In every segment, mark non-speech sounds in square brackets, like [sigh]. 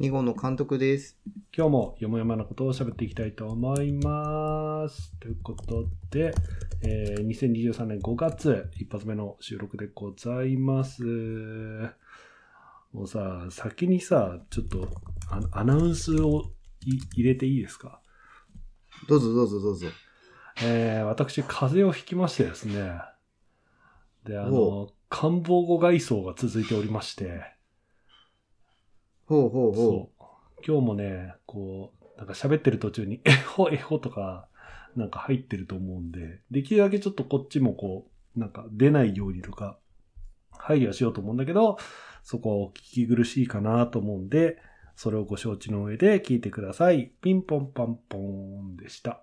2号の監督です。今日もよもやまなことを喋っていきたいと思います。ということで、えー2023年5月一発目の収録でございます。もうさ、先にさ、ちょっとアアナウンスをい入れていいですか？どうぞどうぞどうぞ。えー私、風邪をひきましてですね。で、あおの、感冒後外装が続いておりまして、ほうほうほそう。今日もね、こう、なんか喋ってる途中に、えほえほとか、なんか入ってると思うんで、できるだけちょっとこっちもこう、なんか出ないようにとか、配慮はしようと思うんだけど、そこはお聞き苦しいかなと思うんで、それをご承知の上で聞いてください。ピンポンパンポーンでした。う。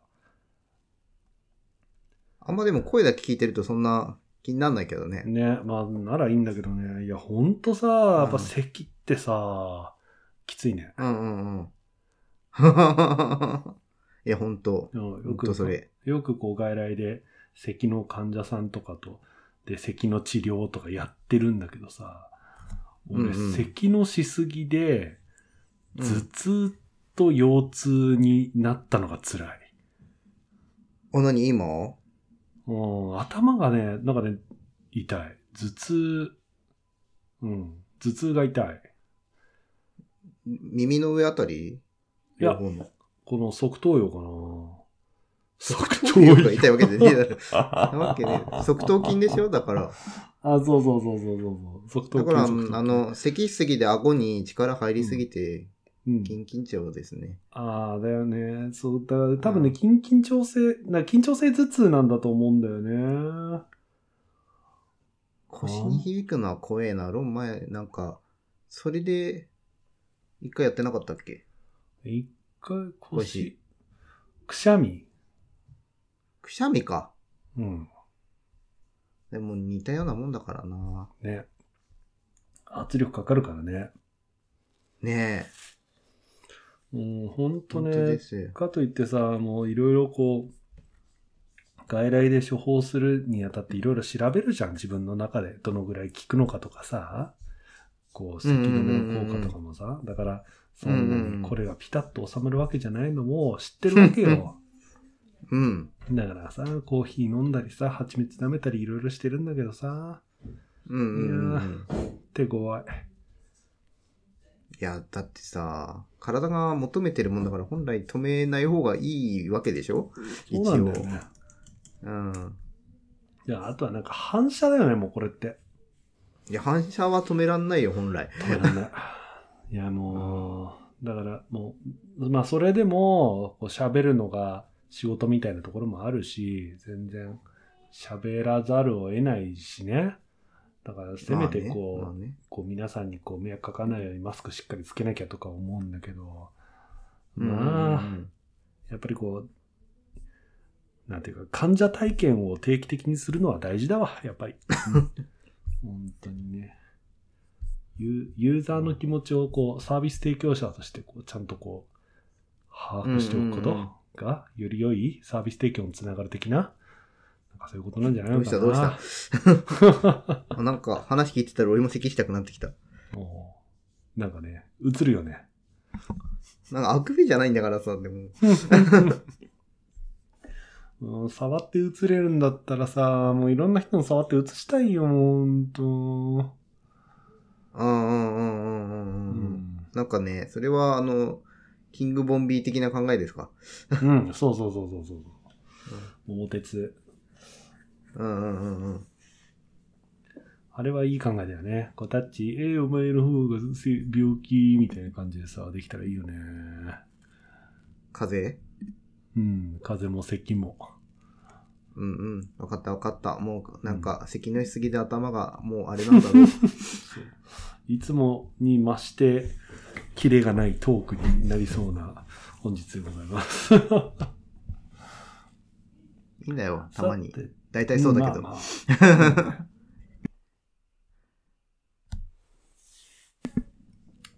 あんまでも声だけ聞いてるとそんな気になんないけどね。ね、まあ、ならいいんだけどね。いや、ほんとさ、やっぱ咳ってさ、きついね。うんうんうん。[laughs] いや、ほんと。うんほんとそれ。よくこう外来で咳の患者さんとかと、で、咳の治療とかやってるんだけどさ、俺、うんうん咳のしすぎで、うん頭痛と腰痛になったのが辛い。お、なに今？うん、頭がね、なんかね、痛い。頭痛、うん、頭痛が痛い。耳の上あたり？いやこの側頭葉かな側頭葉が痛いわけでねえだろ。あ、[laughs] なわけね。側頭筋でしょ？だから。そうそうそうそうそうそう。側頭だから、あの、咳しすぎで顎に力入りすぎて、うん筋緊張ですね。ああ、だよね。そう、だから多分ね、うん緊緊張性、な緊張性頭痛なんだと思うんだよね。腰に響くのは怖えな。ロン前、なんか、それで、一回やってなかったっけ？一回腰腰、くしゃみ。くしゃみか。うん。でも似たようなもんだからな。ね。圧力かかるからね。ねうん、ほんえ。と本当でね。かといってさ、もういろいろこう、外来で処方するにあたっていろいろ調べるじゃん、自分の中で。どのぐらい効くのかとかさ。こう、咳止めの効果とかもさ。だから、そんなにこれがピタッと収まるわけじゃないのも知ってるわけよ。うん。だからさ、コーヒー飲んだりさ、蜂蜜舐めたりいろいろしてるんだけどさ、うんうんうんいやうん。手強い。いや、だってさ、体が求めてるもんだから本来止めない方がいいわけでしょ？そうなんだよね。うん。いや、あとはなんか反射だよね、もうこれって。いや、反射は止めらんないよ、本来。止めらんない。いや、もう、だからもう、まあそれでも、喋るのが仕事みたいなところもあるし、全然喋らざるを得ないしね。だからせめてこう、まあねまあねこう皆さんにこう迷惑かかんないようにマスクしっかりつけなきゃとか思うんだけど、まあ、やっぱりこう、なんていうか、患者体験を定期的にするのは大事だわ、やっぱり。[laughs] うん本当にね。ユユーザーの気持ちをこう、サービス提供者としてこう、ちゃんとこう、把握しておくことが、より良いサービス提供につながる的な、なんかそういうことなんじゃないのかな。どうした？どうした？あ [laughs] なんか話聞いてたら俺も咳したくなってきた。なんかね、映るよね。なんかあくびじゃないんだからさ、でも。[laughs] うん、触って映れるんだったらさ、もういろんな人の触って映したいよ、ほんと。うんうんうんうんうんううん。ん。なんかね、それはあの、キングボンビー的な考えですか？うん、そうそうそうそうそう。桃鉄。うんうんうんうん。あれはいい考えだよね。こうタッチ、えー、お前の方がせ病気みたいな感じでさ、できたらいいよね。風？邪うん、風邪も咳も。うんうん。わかったわかった。もう、なんか、咳のしすぎで頭がもうあれなんだろう。[laughs] いつもに増して、キレがないトークになりそうな本日でございます。いいんだよ、たまに大体そうだけど。まあまあ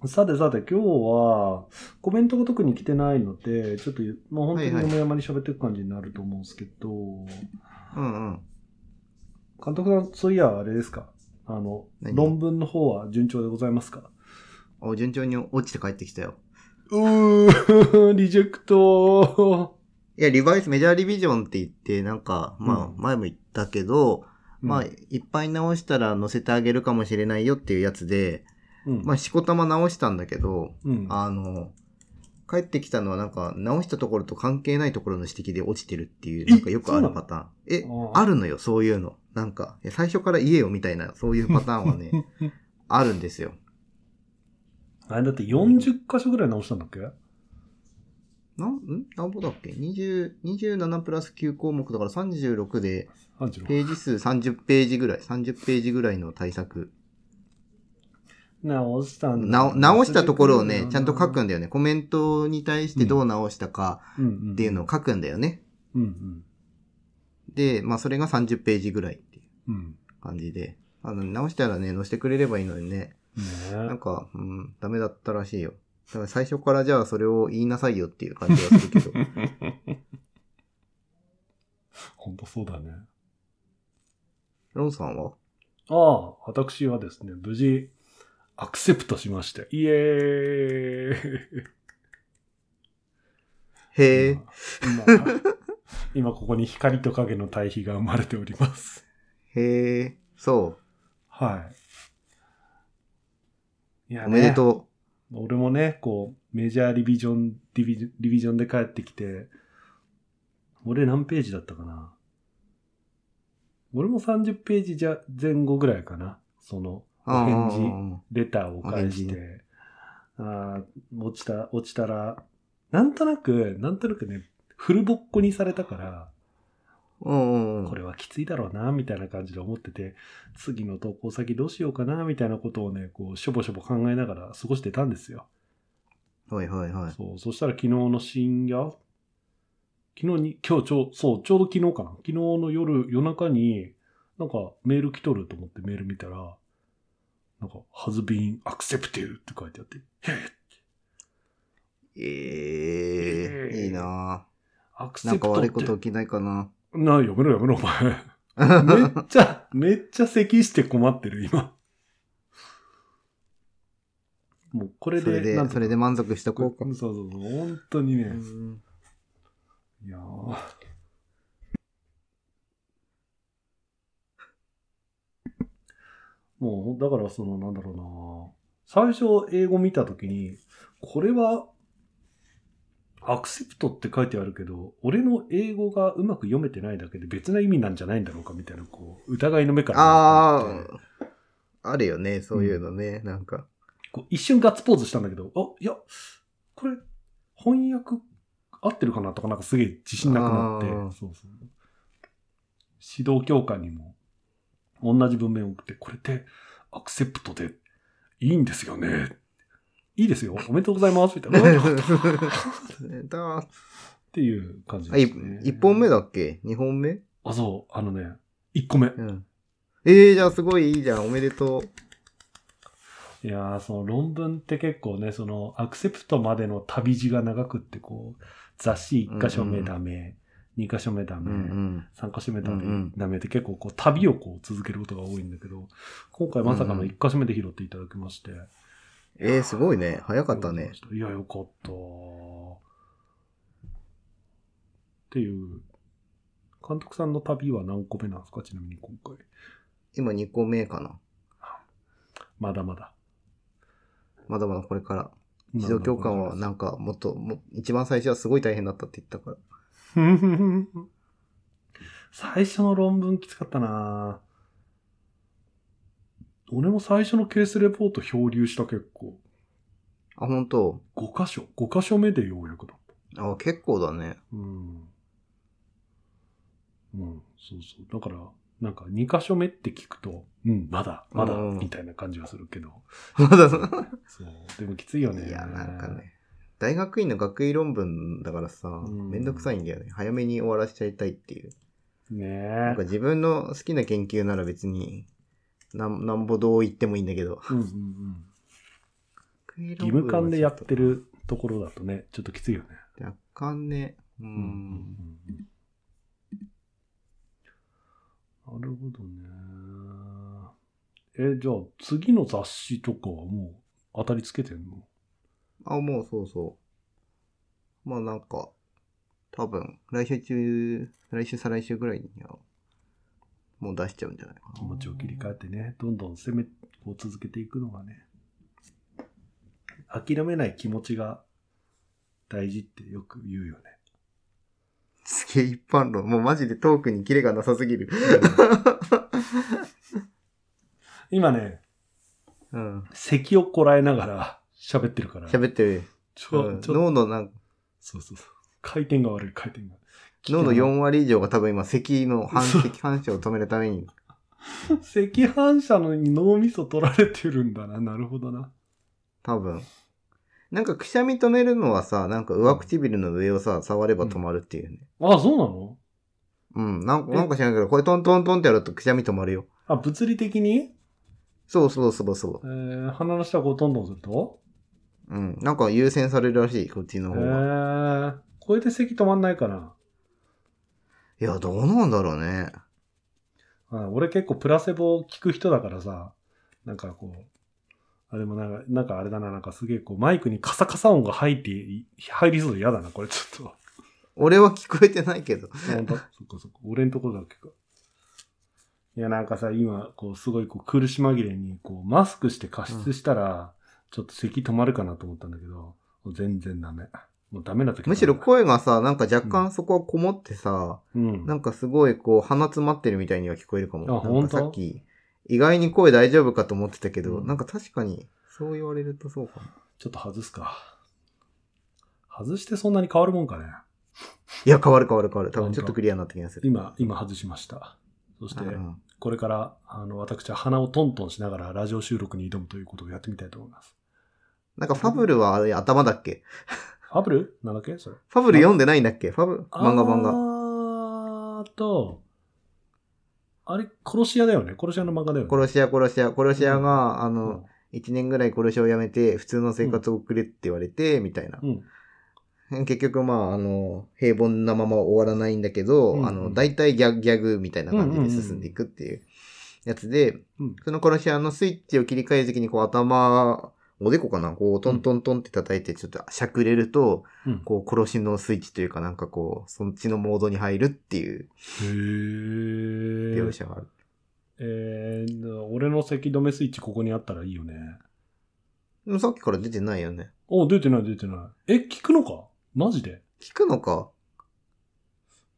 さてさて、今日はコメントが特に来てないので、ちょっともう本当にはいはい。山々に喋っていく感じになると思うんですけど、うんうん。監督さん、そういや、あれですか？あの、何？論文の方は順調でございますか？お、順調に落ちて帰ってきたよ。うー、[laughs] リジェクト。いや、リバイス、メジャーリビジョンって言って、なんか、まあ、うん前も言ったけど、まあ、うんいっぱい直したら載せてあげるかもしれないよっていうやつで、うん。まあ、しこたま直したんだけど、うん、あの、帰ってきたのはなんか、直したところと関係ないところの指摘で落ちてるっていう、えなんかよくあるパターン。えあ、るのよ、そういうの。なんか、最初から言えよみたいな、そういうパターンはね、あるんですよ。[laughs] あれだって40箇所ぐらい直したんだっけ？なん、ん？なんぼだっけ ?20、27プラス9項目だから36で、36ページ数30ページぐらい、30ページぐらいの対策。直したんだな直したところをね、ちゃんと書くんだだよね。コメントに対してどう直したかっっていうのを書くんだよね。うんうん。で、まあそれが30ページぐらいっていううん。感じで。あの、直したらね、載せてくれればいいのにね。ねなんか、うん、ダメだったらしいよ。だから最初からじゃあそれを言いなさいよっていう感じはするけど。ほんとそうだね。ロンさんは？ああ、私はですね、無事、アクセプトしました。イエーイへえ。今、今ここに光と影の対比が生まれております。へえ。そはい。いやう。おめでと俺もね、こう、メジャーリビジョン、ディビジリビジョンで帰ってきて、俺何ページだったかな俺も30ページじゃ前後ぐらいかな。その、う。お返事、事。レターを返して、あー落ちた、落ちたら、なんとなく、なんとなくね、フルボッコにされたから、うんうん。これはきついだろうな、みたいな感じで思ってて、次の投稿先どうしようかな、みたいなことをね、こう、しょぼしょぼ考えながら過ごしてたんですよ。はいはいはい。そう、そしたら昨日の深夜、昨日に、今日ちょう、そう、ちょうど昨日かな。昨日の夜、夜中に、なんかメール来とると思ってメール見たら、なんか、has been accepted って書いてあって、へえええーいいなアクぁなんか悪いこと起きないかな。なあ、やめろやめろ、お前。めっちゃ、めっちゃ咳して困ってる、今。もう、これで、それでなん、とかそれで満足しとこうか。そうそうそう、本当にね。うんいやーもう、だからその、なんだろうな。最初英語見たときに、これは、アクセプトって書いてあるけど、俺の英語がうまく読めてないだけで別な意味なんじゃないんだろうかみたいな、こう、疑いの目からああ、あるよね、そういうのね、なんか。こう一瞬ガッツポーズしたんだけど、あ、いや、これ、翻訳合ってるかなとかなんかすげえ自信なくなって。そうそう。指導教官にも同じ文面を送って、これってアクセプトでいいんですよね。いいですよ。おめでとうございます。みたいな。[laughs] っていう感じですね。一本目だっけ？二本目？あ、そう。あのね、一個目。うん。ええじゃあすごいいいじゃん。おめでとう。いやー、その論文って結構ね、そのアクセプトまでの旅路が長くって、こう、雑誌1箇所目ダメ、2箇所目ダうメ、ん3箇所目ダメ、うんうんダメって結構こう旅をこう続けることが多いんだけど、今回まさかの1箇所目で拾っていただきまして。えー、すごいね。早かったね。いや、よかった。っていう、監督さんの旅は何個目なんですか？ちなみに今回。今2個目かな。まだまだ。まだまだこれから。指導教官はなんかもっと、も一番最初はすごい大変だったって言ったから。最初の論文きつかったな俺も最初のケースレポート漂流した結構。あ、本当？5箇所。5箇所目でようやくだった。あ、結構だね。うん。うん、そうそう。だから、なんか2箇所目って聞くと、うん、まだ、まだ、うんみたいな感じはするけど。[laughs] まだそう。でもきついよね。いや、なんかね。大学院の学位論文だからさ、んめんどくさいんだよね。早めに終わらせちゃいたいっていう。ねなんか自分の好きな研究なら別に、なん、なんぼどう言ってもいいんだけど。うんうんうん。義義務感でやってるところだとね、ちょっときついよね。若干ね、う。うんうんんなるほどね。え、じゃあ次の雑誌とかはもう当たりつけてんの？あ、もうそうそう。まあなんか、多分、来週中、来週再来週ぐらいには、もう出しちゃうんじゃないかな。気持ちを切り替えてね、どんどん攻めを続けていくのがね、諦めない気持ちが大事ってよく言うよね。すげえ一般論。もうマジでトークにキレがなさすぎる。[laughs] 今ね、うん。咳をこらえながら喋ってるから、喋ってる。ちょ、うんちょ、脳のなんそうそうそう。回転が悪い、回転が。脳の4割以上が多分今、咳の反咳反射を止めるために。[laughs] 赤反射のに脳みそ取られてるんだな。なるほどな。多分。なんかくしゃみ止めるのはさ、なんか上唇の上をさ、触れば止まるっていうね。あ、そうなの？うん。なんか、えなんか知らんけど、これトントントンってやるとくしゃみ止まるよ。あ、物理的に？そうそうそうそえー、鼻の下をこうトントンすると？う。うん。なんか優先されるらしい、こっちえの方が。ー、これで咳止まんないかな。いや、どうなんだろうね。あ俺結構プラセボ聞く人だからさ、なんかこう、あれもなんか、なんかあれだな、なんかすげえこうマイクにカサカサ音が入って、入りそうで嫌だな、これちょっと。俺は聞こえてないけど。本当？そっかそっか。俺んとこだけか。いや、なんかさ、今、こう、すごいこう苦し紛れに、こう、マスクして加湿したら、ちょっと咳止まるかなと思ったんだけど、全然ダメ。もうダメな時むしろこ声がさ、なんか若干そこはこもってさ、う、うん。なんかすごいこう鼻詰まってるみたいには聞こえるかも。あなんか本当？さっき、意外に声大丈夫かと思ってたけど、うんなんか確かに、そう言われるとそうかも。ちょっと外すか。外してそんなに変わるもんかね。いや、変わる変わる変わる。多分ちょっとクリアになった気がする。今、今外しました。そして、うんこれから、あの、私は鼻をトントンしながらラジオ収録に挑むということをやってみたいと思います。なんかファブルは頭だっけ？ファブル？なんだっけ？それ。ファブル読んでないんだっけ？ファブル漫画漫画。あーと、あれ、殺し屋だよね？殺し屋の漫画だよね？殺し屋殺し屋。殺し屋が、あうのん、一年ぐらい殺し屋をやめて、普通の生活を送れって言われて、みたいな。うん。結局、まあ、あの、平凡なまま終わらないんだけど、うんうんあの、大体ギャグ、ギャグみたいな感じで進んでいくっていうやつで、うん。その殺し屋のスイッチを切り替えるときに、こう頭、おでこかな？こう、トントントンって叩いて、ちょっとしゃくれると、うん。こう、殺しのスイッチというかなんかこう、そっちのモードに入るっていう。描写がある。えー、俺の咳止めスイッチここにあったらいいよね。でもさっきから出てないよね。お、出てない出てない。え、聞くのか？マジで？聞くのか？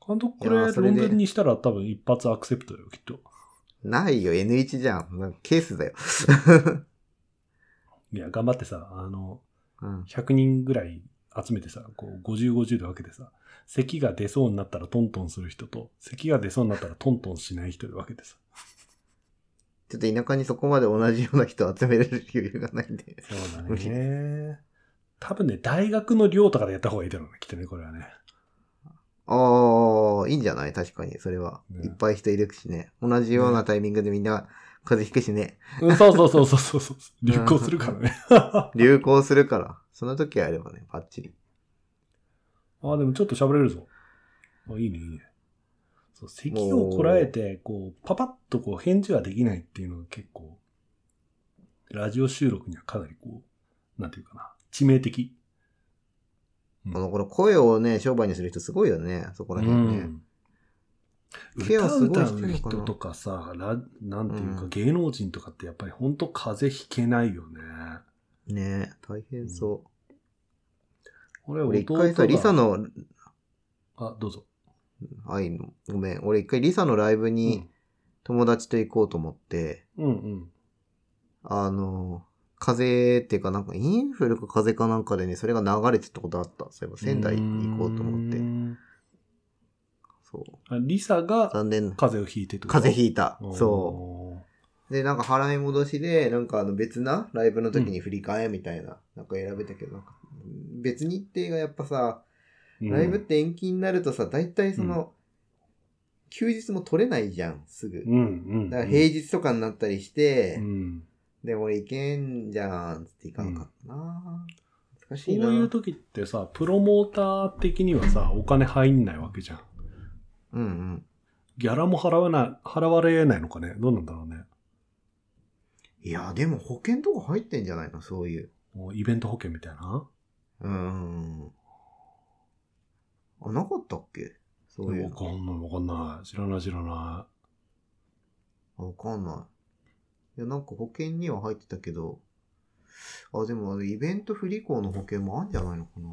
監督こいれ論文にしたら多分一発アクセプトよ、きっと。ないよ、N1 じゃん。なんかケースだよ。いや、頑張ってさ、あの、うん。100人ぐらい集めてさ、こう、50、50で分けてさ、咳が出そうになったらトントンする人と、咳が出そうになったらトントンしない人で分けてさ。ちょっと田舎にそこまで同じような人を集めれる余裕がないんで。そうだね。多分ね、大学の寮とかでやった方がいいだろうね、きっとね、これはね。ああ、いいんじゃない？確かに、それは。ねいっぱい人いるしね。同じようなタイミングでみんな風邪ひくしね。うん、そうそうそうそうそうそう。流行するからね。流行するから。その時はやればね、バッチリ。あ、でもちょっと喋れるぞ。あ、いいね、いいね。そう、咳をこらえて、こう、パパッとこう、返事ができないっていうのが結構、ラジオ収録にはかなりこう、なんていうかな、致命的。うんこの、この声をね、商売にする人すごいよね、そこら辺ね。ケア歌すごいてる人とかさ、ラなんていうかうん芸能人とかってやっぱり本当風邪ひけないよね。ね大変そ俺う。俺一回さ、リサの、あ、どうぞ。はい、ごめん。俺一回リサのライブに友達と行こうと思って、うんうん。あの、風邪っていうかなんかインフルか風邪かなんかでね、それが流れてたことあった。そういえば仙台に行こうと思ってそう。あリサが残念な。風邪をひいてと？風邪ひいた。そう。う。で、なんか払い戻しで、なんかあの別なライブの時に振り替えみたいな、なんか選べたけど、なんか別日程がやっぱさ、うんライブって延期になるとさ、大体その、休日も取れないじゃん、すぐ。うんうん。だから平日とかになったりして、うん。で、俺行けんじゃん、つって行かんかったな、難そうしいな。いう時ってさ、プロモーター的にはさ、お金入んないわけじゃん。うんうん。ギャラも払わない、払われないのかね？どうなんだろうね。いや、でも保険とか入ってんじゃないの？そういう。もうイベント保険みたいな？うん。あ、なかったっけ？そういうわの。かんないわかんない。知らない知らなわかんない。いや、なんか保険には入ってたけど、あ、でもあのイベント不履行の保険もあるんじゃないのかな？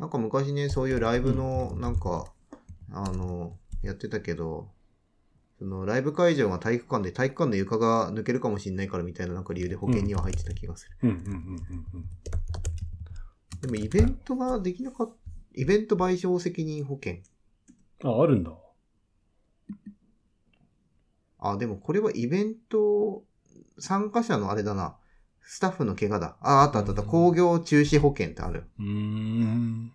なんか昔ね、そういうライブの、なんか、あの、やってたけど、そのライブ会場が体育館で、体育館の床が抜けるかもしれないからみたいななんか理由で保険には入ってた気がする。い。うんうんうんうんでもイベントができなかった、イベント賠償責任保険。うん。あ、あるんだ。あ、でもこれはイベント参加者のあれだな。スタッフの怪我だ。あ、あったあったあった。うん工業中止保険ってある。うーん。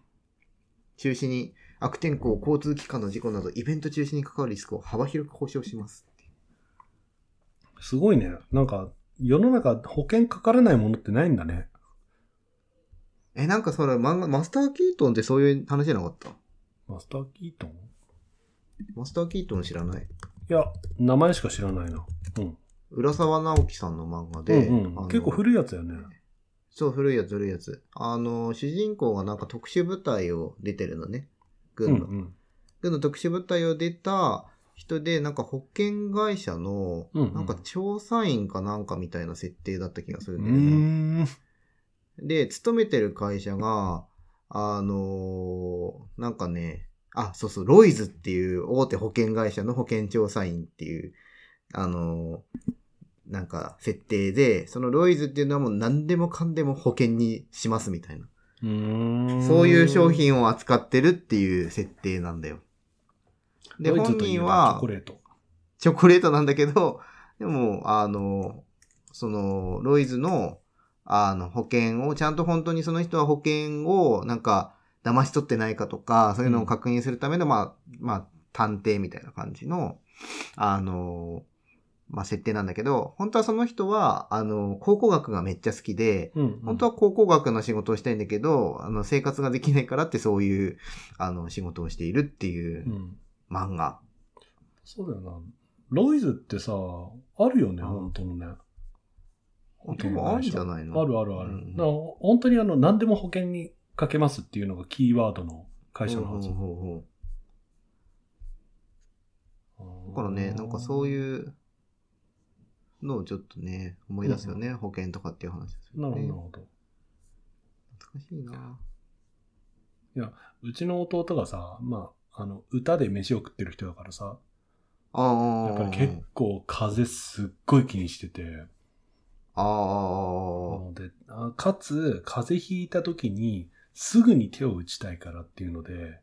中止に悪天候、交通機関の事故など、イベント中止に関わるリスクを幅広く保証します。すごいね。なんか、世の中保険かからないものってないんだね。え、なんかそれ漫画、マスター・キートンってそういう話じゃなかった？マスターキートン？いマスター・キートン知らないや、名前しか知らないな。うん。浦沢直樹さんの漫画で、うんうん結構古いやつだよね。そう、古いやつ、古いやつ。あの、主人公がなんか特殊部隊を出てるのね。軍の。うん軍の特殊部隊を出た人で、なんか保険会社の、うんうんなんか調査員かなんかみたいな設定だった気がするうん。んだよね。うーん。で、勤めてる会社が、あのーなんかね、あ、そうそう、ロイズっていう大手保険会社の保険調査員っていう、あのーなんか設定で、そのロイズっていうのはもう何でもかんでも保険にしますみたいな。うそういう商品を扱ってるっていう設定なんだよ。で、本人はョコレート。チョコレートなんだけど、でも、あの、その、ロイズの、あの、保険を、ちゃんと本当にその人は保険を、なんか、騙し取ってないかとか、そういうのを確認するための、まあ、まあ、探偵みたいな感じの、あの、まあ、設定なんだけど、本当はその人は、あの、考古学がめっちゃ好きで、うん。本当は考古学の仕事をしたいんだけど、あの、生活ができないからってそういう、あの、仕事をしているっていううん漫画。そうだよな。ロイズってさ、あるよね、うん本当のね。でもあるんじゃないの？あるあるある。うん本当にあの、何でも保険にかけますっていうのがキーワードの会社のはず。だからね、なんかそうう。いうのをちょっとね、思い出すよね、保険とかっていう話ですよね。なるほど。懐かしいなうちの弟がさ、まあ、あの、歌で飯を食ってる人だからさ、ああ。やっぱり結構風すっごい気にしてて、ああ。であかつ、風邪ひいた時にすぐに手を打ちたいからっていうので、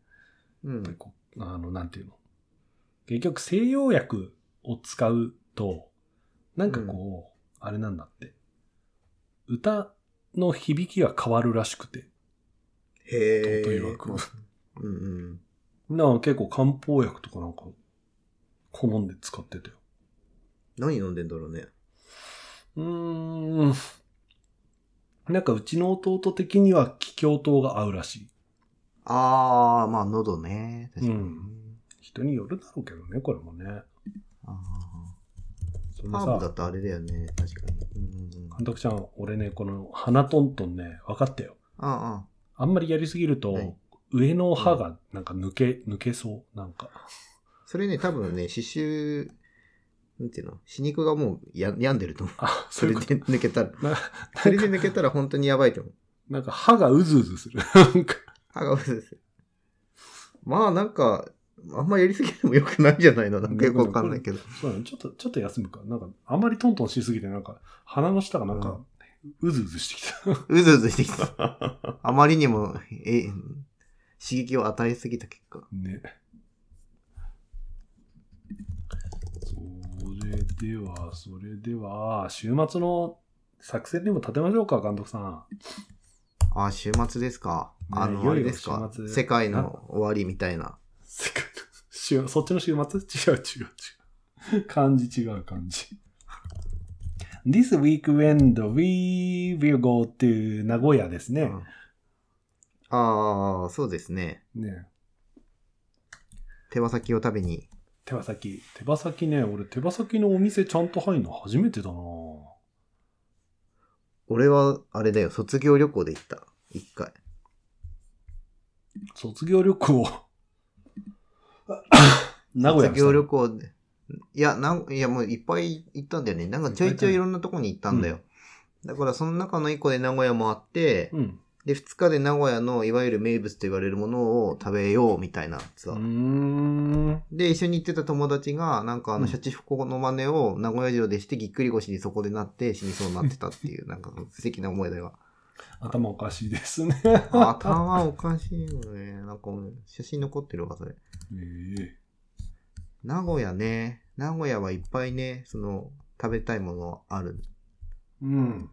うんあの、なんていうの。結局西洋薬を使うと、なんかこう、あれなんだって。歌の響きが変わるらしくて。へえ。というわくうんうん。な結構漢方薬とかなんか、好んで使ってたよ。何飲んでんだろうね。うーん。なんかうちの弟的には気境糖が合うらしい。ああ、まあ喉ね。確かに。うん人によるだろうけどね、これもね。あそんなーハーブださ、とあれだよね。確かに。監督ちゃん、俺ね、この鼻トントンね、分かったよ。ああんまりやりすぎると、はい上の歯がなんか抜け、抜けそう。なんか。それね、多分ね、[laughs] 刺繍、なんていうの？死肉がもうや病んでると思う。あ、それで抜けたら。[laughs] なそれで抜けたら本当にやばいと思う。なんか歯がうずうずする。なんか歯が薄いです。まあなんか、あんまやりすぎてもよくないんじゃないのなんかよくわかんないけど。そうだね。ちょっと、ちょっと休むか。なんか、あんまりトントンしすぎて、なんか、鼻の下がなんか、うずうずしてきた。うずうずしてきた。[laughs] あまりにも、え、刺激を与えすぎた結果。ね。それでは、それでは、週末の作戦でも立てましょうか、監督さん。あ、週末ですか。あの、ねいよいよあれですか世界の終わりみたいな。世界の週そっちの週末？[laughs] 違う違う違う。漢字違う漢字。This weekend we will go to 名古屋ですね。うんああ、そうですね。ね手羽先を食べに。手羽先。手羽先ね、俺手羽先のお店ちゃんと入るの初めてだな俺は、あれだよ、卒業旅行で行った。一回。卒業旅行？名古屋卒業旅行で。いや、なん、いや、もういっぱい行ったんだよね。なんかちょいちょいいろんなとこに行ったんだよ。だからその中の一個で名古屋もあって、うん。で、二日で名古屋のいわゆる名物と言われるものを食べようみたいなツアうーー。ん。で、一緒に行ってた友達が、なんかあの、うんシャチフコの真似を名古屋城でしてぎっくり腰にそこでなって死にそうになってたっていう、なんか素敵な思い出が。頭おかしいですね。[laughs] 頭おかしいよね。なんか写真残ってるわ、それ。ええ名古屋ね。名古屋はいっぱいね、その、食べたいものある。うん。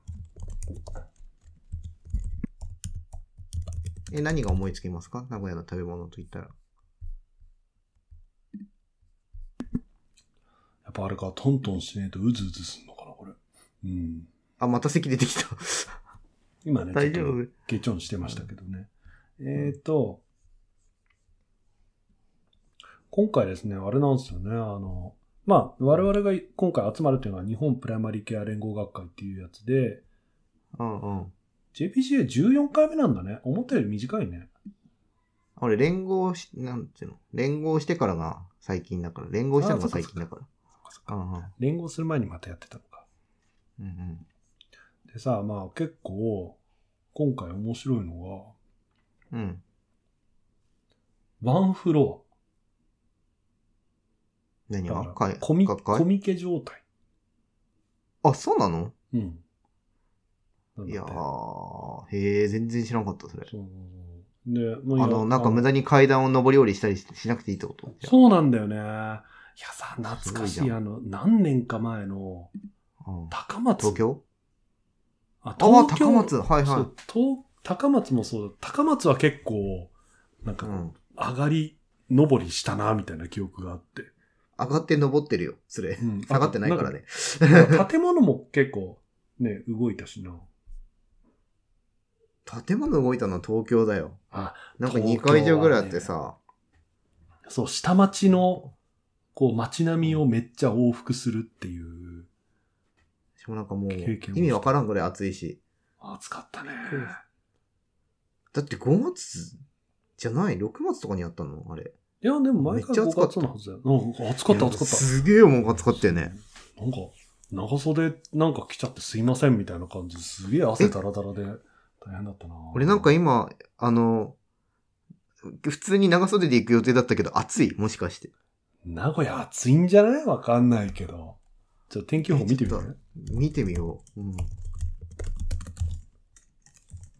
え、何が思いつきますか？名古屋の食べ物と言ったら。やっぱあれか、トントンしねえとうずうずすんのかな、これ。うん。あ、また席出てきた。今ね、大丈ちょっと夫？ゲチョンしてましたけどね。えっ、と、今回ですね、あれなんですよね、あの、まあ、我々が今回集まるというのは日本プライマリーケア連合学会っていうやつで、うんうん。JPCA14 回目なんだね。思ったより短いね。俺、連合し、なんていうの？連合してからが最近だから。連合したのが最近だから。うんうん。連合する前にまたやってたのか。うんうん。でさ、まあ結構、今回面白いのうん。が、ワンフロ何ア。だかがコミ、コミケ状態。あ、そうなの？うん。いやー、へえ、全然知らなかった、それ。そうで、まあの、なんか無駄に階段を上り下りしたりししなくていいってこと？そうなんだよね。いやさ、懐かしい、あの、何年か前の、うん高松。東京？あ、あ、東京高松。はいはそう東高松もそうだ。高松は結構、なんい。か。上がり、上りしたな、みたいな記憶があって。上がって登ってるよ、それ。うん下がってないからね。なんか建物も結構、ね、動いたしな。建物動いたのは東京だよ。あ、なんか2東京はね会場ぐらいあってさ。そう、下町の、こう、街並みをめっちゃ往復するっていう、しかもなんかもう、意味わからんぐらい暑いし。暑かったね。だって5月じゃない ?6 月とかにやったの？あれ。いや、でも前から5めっちゃ暑かっのはずだよ。うん、暑かった暑かった。すげえもん暑かったよね。なんか、長袖なんか着ちゃってすいませんみたいな感じですげえ汗だらだらで大変だったな。俺なんか今、あの、普通に長袖で行く予定だったけど、暑いもしかして。名古屋暑いんじゃない？わかんないけど。ちょっと天気予報見てみえちょっる見てみよう。うん。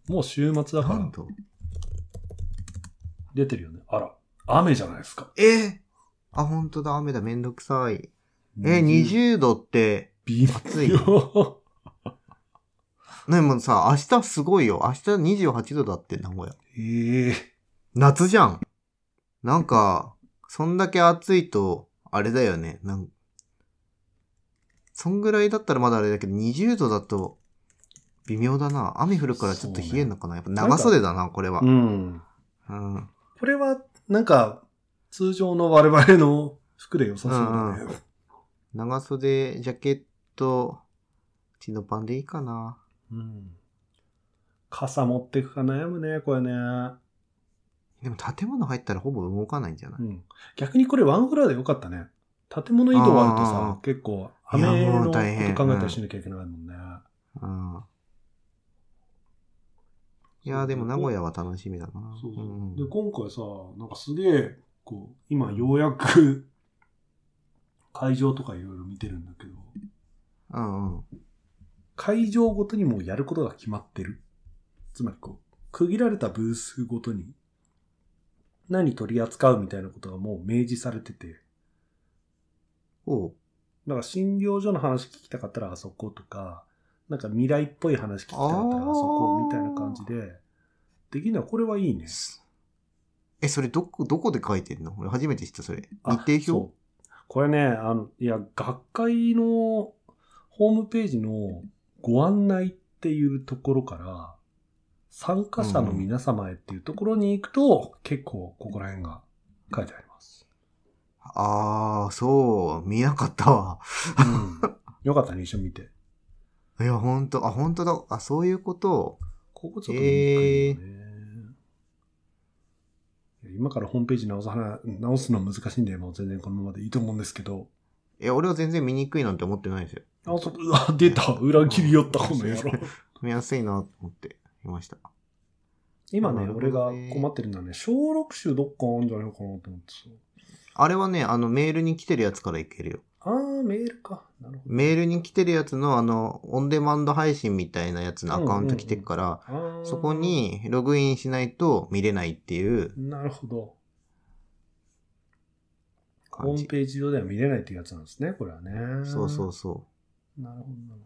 もう週末だからなんと。出てるよね。あら、雨じゃないですか。えーあ、本当だ、雨だ、めんどくさい。え、20度って、微暑い妙。[laughs] でもさ、明日すごいよ。明日28度だって、名古屋。ええ夏じゃん。なんか、そんだけ暑いと、あれだよね。なんそんぐらいだったらまだあれだけど、20度だと、微妙だな。雨降るからちょっと冷えんのかな。やっぱ長袖だな、これは。うん。うん。これは、なんか、通常の我々の服で良さそうだね。長袖、ジャケット、チノパンでいいかな。うん。傘持ってくか悩むね、これね。でも建物入ったらほぼ動かないんじゃない、うん。逆にこれワンフロアでよかったね。建物移動あるとあさ、結構、雨のこと考えたりしなきゃいけないもんね。うん。いやーでも名古屋は楽しみだな。そうそう。んで、今回さ、なんかすげえ、こう、今ようやく、[laughs] 会場とかいろいろ見てるんだけど、うんうん。会場ごとにもうやることが決まってる。つまりこう、区切られたブースごとに何取り扱うみたいなことがもう明示されてて、おう。だから診療所の話聞きたかったらあそことか、なんか未来っぽい話聞きたかったらあそこみたいな感じで、できるのはこれはいいね。え、それどこ、どこで書いてんの？俺初めて知った、それ。あ日程表？これね、あの、いや、学会のホームページのご案内っていうところから、参加者の皆様へっていうところに行くと、結構ここら辺が書いてあります。あー、そう、見なかったわ。うん。よかったね、一緒に見て。いや、ほんと、あ、ほんとだ。あ、そういうこと。ここちょっと見にくいよね。いや今からホームページ直す話直すのは難しいんで、もう全然このままでいいと思うんですけど。いや、俺は全然見にくいなんて思ってないですよ。あ、そう、[laughs] うわ、出た裏切りよった、[laughs] この野郎。見やすいなと思っていました。今ね、なるほ俺が困ってるのはね、小録集どっかあるんじゃないかなと思ってさ。あれはね、あの、メールに来てるやつからいけるよ。あー、メールか。なるほど。メールに来てるやつの、あの、オンデマンド配信みたいなやつのアカウント来てるから、あーそこ、にログインしないと見れないっていうなるほど。ホ。ームページ上では見れないっていうやつなんですね、これはね。そうそうそなるほど、なる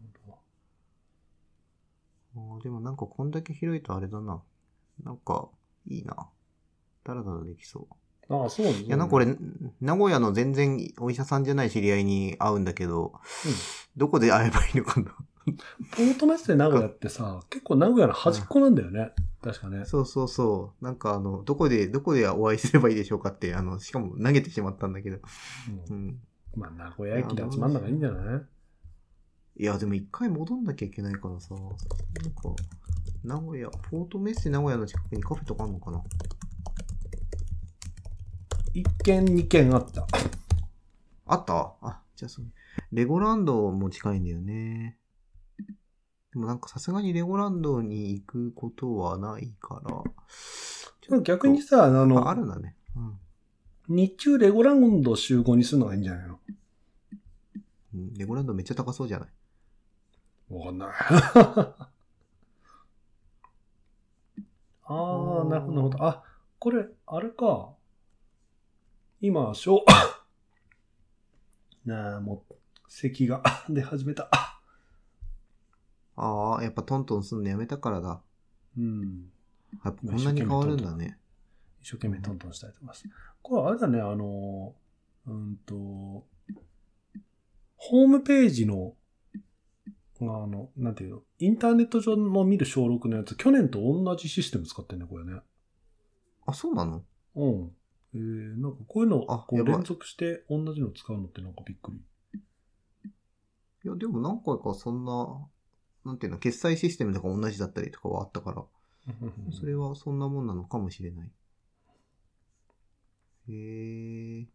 ほど。でもなんかこんだけ広いとあれだな。なんか、いいな。だらだらできそう。ああ、そうね。いや、なんか俺、名古屋の全然お医者さんじゃない知り合いに会うんだけど、どこで会えばいいのかな。ポートメッセ名古屋ってさ、結構名古屋の端っこなんだよね。確かね。そうそうそう。なんかあの、どこで、どこでお会いすればいいでしょうかって、あの、しかも投げてしまったんだけど。ううんん。まあ、名古屋駅で集まんのがいいんじゃない？いや、でも一回戻んなきゃいけないからさ、なんか、名古屋、ポートメッセ名古屋の近くにカフェとかあんのかな？一軒二軒あった。あった？あ、じゃあそう。レゴランドも近いんだよね。でもなんかさすがにレゴランドに行くことはないから。でも逆にさ、ああの、あるんだね。うん日中レゴランド集合にするのがいいんじゃないの？うん。レゴランドめっちゃ高そうじゃない？わかんない。[laughs] ああ、なるほど、なるほど。あ、これ、あれか。今、しょ、[coughs] なあ、もう、咳が [coughs] 出始めた。ああ、やっぱトントンすんのやめたからだ。うん。やっぱこんなに変わるんだね。一生懸命トントンしたいと思います。これあれだね、あの、うんと、ホームページの、あの、なんていうの、インターネット上の見る小録のやつ、去年と同じシステム使ってんね、これね。あ、そうなの？うん。えー、なんかこういうの、あやばいこう連続して同じの使うのってなんかびっくり。いや、でも何回かそんな、なんていうの、決済システムとか同じだったりとかはあったから、[laughs] それはそんなもんなのかもしれない。へえ。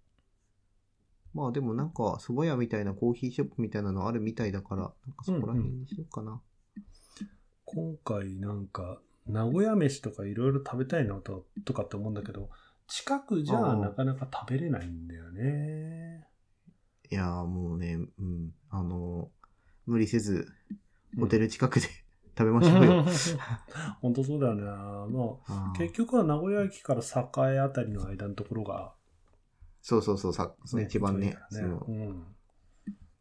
まあでもなんか、蕎麦屋みたいなコーヒーショップみたいなのあるみたいだから、なんかそこら辺にしようかな。今回なんか、名古屋飯とかいろいろ食べたいなととかって思うんだけど、近くじゃなかなか食べれないんだよね。いやーもうね、うん、あの無理せず、ホテル近くで [laughs] 食べましょうよ。[laughs] 本当そうだよね。まあ、結局は名古屋駅から栄あたりの間のところが、そうそうそう、さその一番ね、ねそのうん。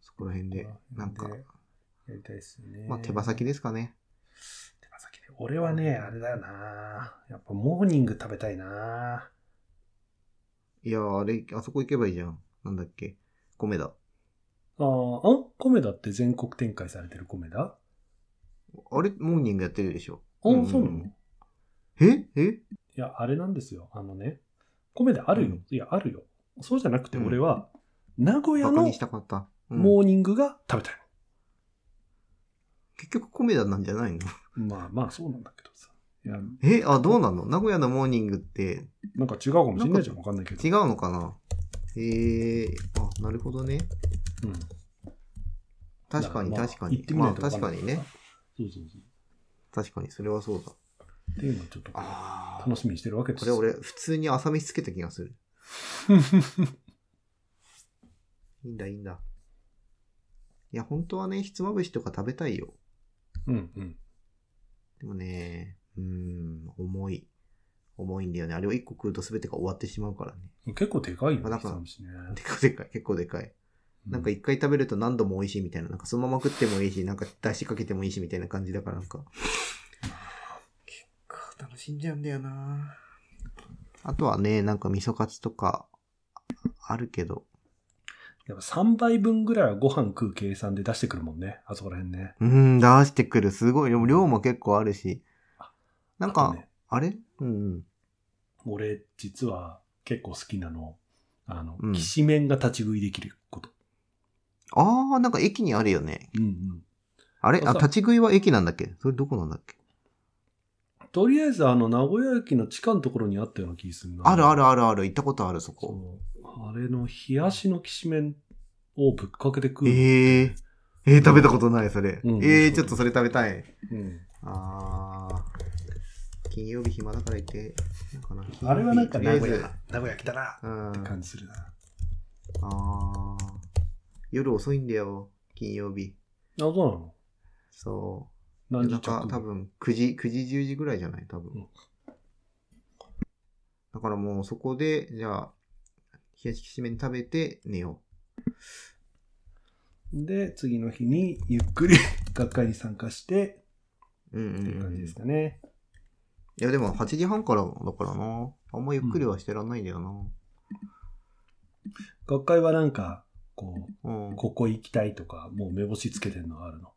そこら辺で、なんか、でやりたいですよね。まあ手羽先ですかね。手羽先で。俺はね、あれだよな。やっぱモーニング食べたいな。いやーあれ、あそこ行けばいいじゃん。なんだっけ。米だ。ああ、あ米田って全国展開されてる米田あれ、モーニングやってるでしょ。あ、うんそうなの？え？え？いや、あれなんですよ。あのね、米であるよ。うんいや、あるよ。そうじゃなくて、うん俺は、名古屋のバカにしたかった。うんモーニングが食べたい結局米田なんじゃないのの？[laughs] まあまあ、そうなんだけどさ。え、あ、どうなの？名古屋のモーニングってなんか違うかもしんないじゃん。わかんないけど。違うのかな？ええあ、なるほどね。うん。確かにまあ確かにまあ確かにね。そうそうそう。確かに、それはそうだ。っていうのをちょっと楽しみにしてるわけですこれ俺、普通に朝飯つけた気がする。[laughs] いいんだ、いいんだ。いや、本当はね、ひつまぶしとか食べたいよ。うんうん。でもね、うーん、重い。重いんだよね。あれを1個食うと全てが終わってしまうからね。結構でかいよね、まあだかね。でかいでかい、結構でかい。なんか一回食べると何度も美味しいみたいな、なんかそのまま食ってもいいし、なんか出汁かけてもいいしみたいな感じだからなんか、結構楽しんじゃうんだよなあとはね、なんか味噌カツとか、あるけど、やっぱ3倍分ぐらいはご飯食う計算で出してくるもんね、あそこら辺ね。うーん、出してくる。すごい。でも量も結構あるし。なんか、ねあれ？うんうん。俺、実は結構好きなの、あの、うんきしめんが立ち食いできること。あー、なんか駅にあるよね。うんうん。あれ？あ、そう立ち食いは駅なんだっけ？それどこなんだっけ？とりあえず、あの、名古屋駅の地下のところにあったような気がするな。あるあるあるある。行ったことある、そこ。そう。あれの冷やしのきしめんをぶっかけて食う。えええー、食べたことない、それ。うんええー、ちょっとそれ食べたい。うん。あー、金曜日暇だから行って、なんかな。あれはなんかとりあえず名古屋、名古屋来たなうん。って感じするな。あー、夜遅いんだよ、金曜日。あ、そうなの？そう。何夜中時着多分9時、9時10時ぐらいじゃない？多分。うんだからもうそこで、じゃあ、冷やしきしめん食べて寝よで、次の日にゆっくり [laughs] 学会に参加して、う。うんうん、っていう感じうん。いですかね。やでも8時半からだからな。あんまゆっくりはしてらんないんだよ学会はなんか、こな。うんう、。ここ行きたいとか、もう目星つけてるのあるの？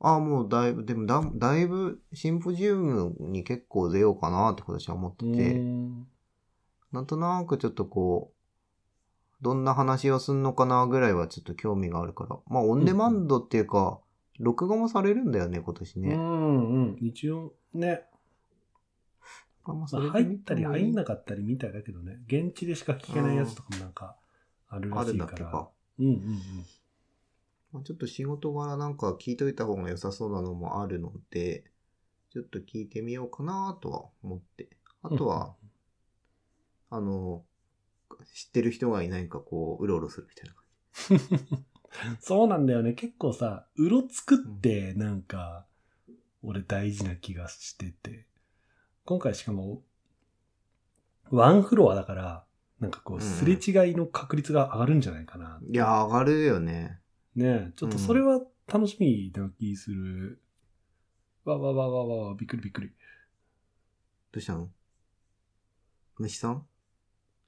ああ、もうだいぶ、でもだだいぶシンポジウムに結構出ようかなって今年は思ってうーて、んなんとなくちょっとこう、どんな話をすんのかなぐらいはちょっと興味があるから。まあ、オンデマンドっていうか、録画もされるんだよね、今年ね。うんうん。一応ね、あまあまあ、入ったり入んなかったりみたいだけどね、現地でしか聞けないやつとかもなんかあるらしいからだっけか。。うんうんうん。まあ、ちょっと仕事柄なんか聞いといた方が良さそうなのもあるので、ちょっと聞いてみようかなとは思って。あとは、あの、知ってる人がいないかこう、うろうろするみたいな感 [laughs] そうなんだよね。結構さ、うろつくってなんか、俺大事な気がしてて。今回しかも、ワンフロアだから、なんかこう、うんすれ違いの確率が上がるんじゃないかな。じ。いや、上がるよね。ねえちょっとそれは楽しみな気する。わわわわわわ、びっくりびっくり。どうしたの？虫さん？